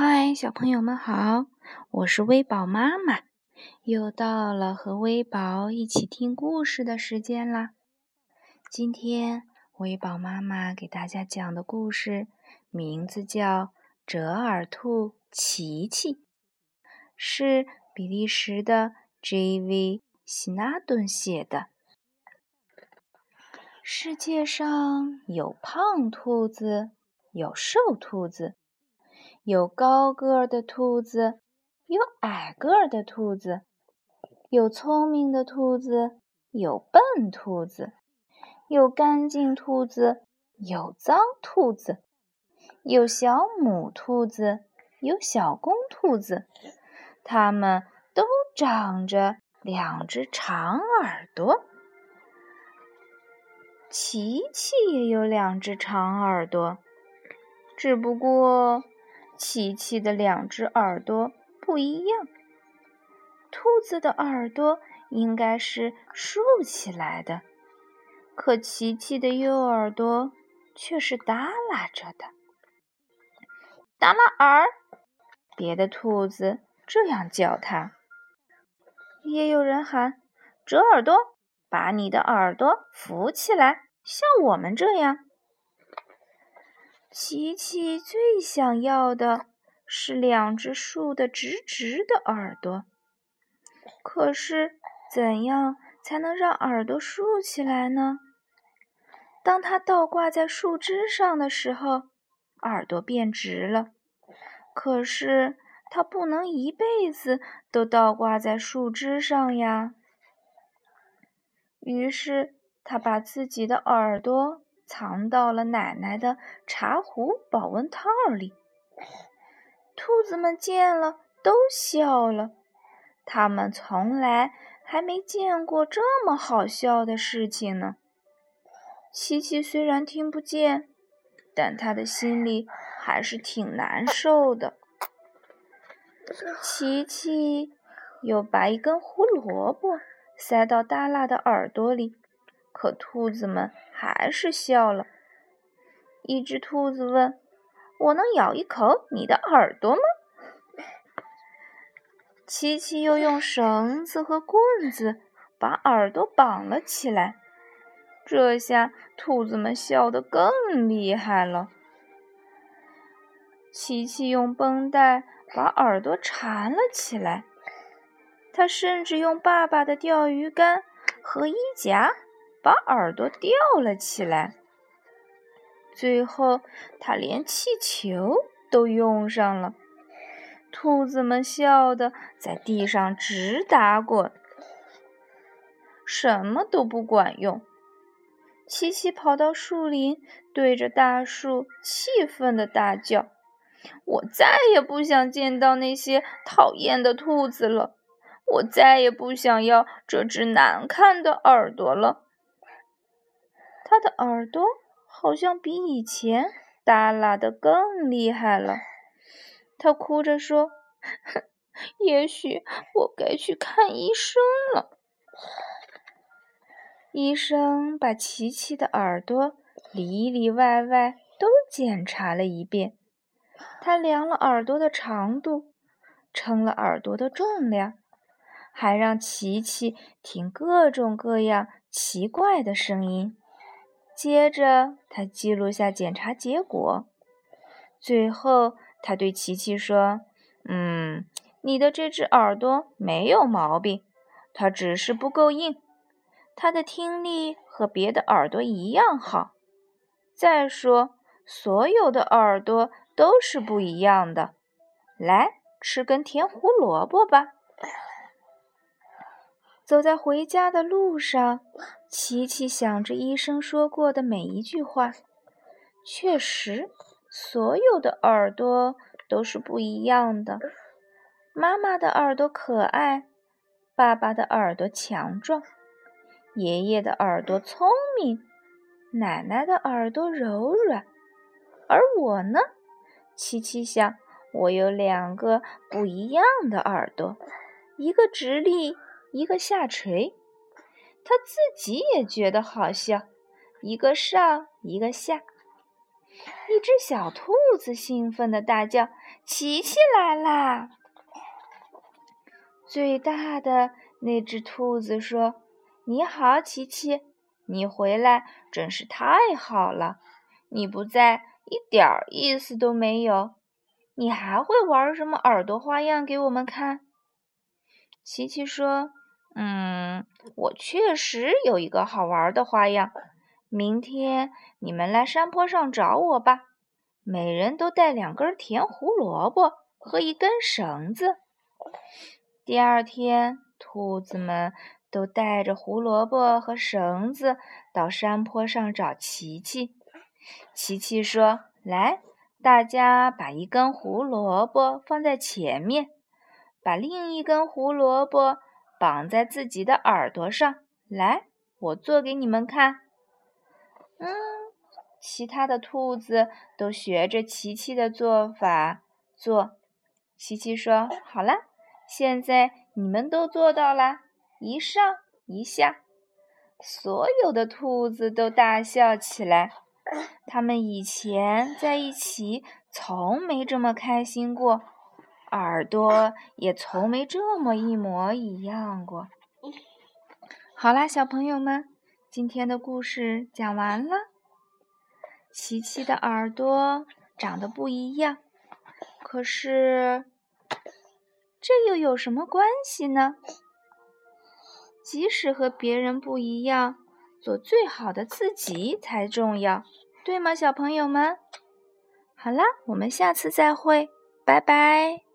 嗨，小朋友们好，我是微宝妈妈，又到了和微宝一起听故事的时间啦。今天微宝妈妈给大家讲的故事名字叫《折耳兔奇奇》，是比利时的 J.V. 希纳顿写的。世界上有胖兔子，有瘦兔子。有高个儿的兔子，有矮个儿的兔子，有聪明的兔子，有笨兔子，有干净兔子，有脏兔子，有小母兔子，有小公兔子，它们都长着两只长耳朵。琪琪也有两只长耳朵，只不过。琪琪的两只耳朵不一样，兔子的耳朵应该是竖起来的，可琪琪的右耳朵却是耷拉着的。耷拉耳，别的兔子这样叫它。也有人喊：“折耳朵，把你的耳朵扶起来，像我们这样。”琪琪最想要的是两只竖得直直的耳朵。可是，怎样才能让耳朵竖起来呢？当它倒挂在树枝上的时候，耳朵变直了。可是，它不能一辈子都倒挂在树枝上呀。于是，它把自己的耳朵。藏到了奶奶的茶壶保温套里。兔子们见了都笑了，他们从来还没见过这么好笑的事情呢。琪琪虽然听不见，但他的心里还是挺难受的。琪琪又把一根胡萝卜塞到耷拉的耳朵里。可兔子们还是笑了。一只兔子问：“我能咬一口你的耳朵吗？”琪琪又用绳子和棍子把耳朵绑了起来。这下兔子们笑得更厉害了。琪琪用绷带把耳朵缠了起来。他甚至用爸爸的钓鱼竿和衣夹。把耳朵吊了起来，最后他连气球都用上了。兔子们笑得在地上直打滚，什么都不管用。琪琪跑到树林，对着大树气愤地大叫：“我再也不想见到那些讨厌的兔子了！我再也不想要这只难看的耳朵了！”他的耳朵好像比以前耷拉的更厉害了。他哭着说：“ 也许我该去看医生了。”医生把琪琪的耳朵里里外外都检查了一遍。他量了耳朵的长度，称了耳朵的重量，还让琪琪听各种各样奇怪的声音。接着，他记录下检查结果。最后，他对琪琪说：“嗯，你的这只耳朵没有毛病，它只是不够硬。它的听力和别的耳朵一样好。再说，所有的耳朵都是不一样的。来，吃根甜胡萝卜吧。”走在回家的路上，琪琪想着医生说过的每一句话。确实，所有的耳朵都是不一样的。妈妈的耳朵可爱，爸爸的耳朵强壮，爷爷的耳朵聪明，奶奶的耳朵柔软。而我呢？琪琪想，我有两个不一样的耳朵，一个直立。一个下垂，他自己也觉得好笑。一个上，一个下。一只小兔子兴奋地大叫：“琪琪来啦！”最大的那只兔子说：“你好，琪琪，你回来真是太好了。你不在，一点儿意思都没有。你还会玩什么耳朵花样给我们看？”琪琪说：“嗯，我确实有一个好玩的花样。明天你们来山坡上找我吧，每人都带两根甜胡萝卜和一根绳子。”第二天，兔子们都带着胡萝卜和绳子到山坡上找琪琪。琪琪说：“来，大家把一根胡萝卜放在前面，把另一根胡萝卜绑在自己的耳朵上。来，我做给你们看。”嗯，其他的兔子都学着琪琪的做法做。琪琪说：“好啦。”现在你们都做到了，一上一下，所有的兔子都大笑起来。他们以前在一起从没这么开心过，耳朵也从没这么一模一样过。好啦，小朋友们，今天的故事讲完了。琪琪的耳朵长得不一样，可是。这又有什么关系呢？即使和别人不一样，做最好的自己才重要，对吗，小朋友们？好啦，我们下次再会，拜拜。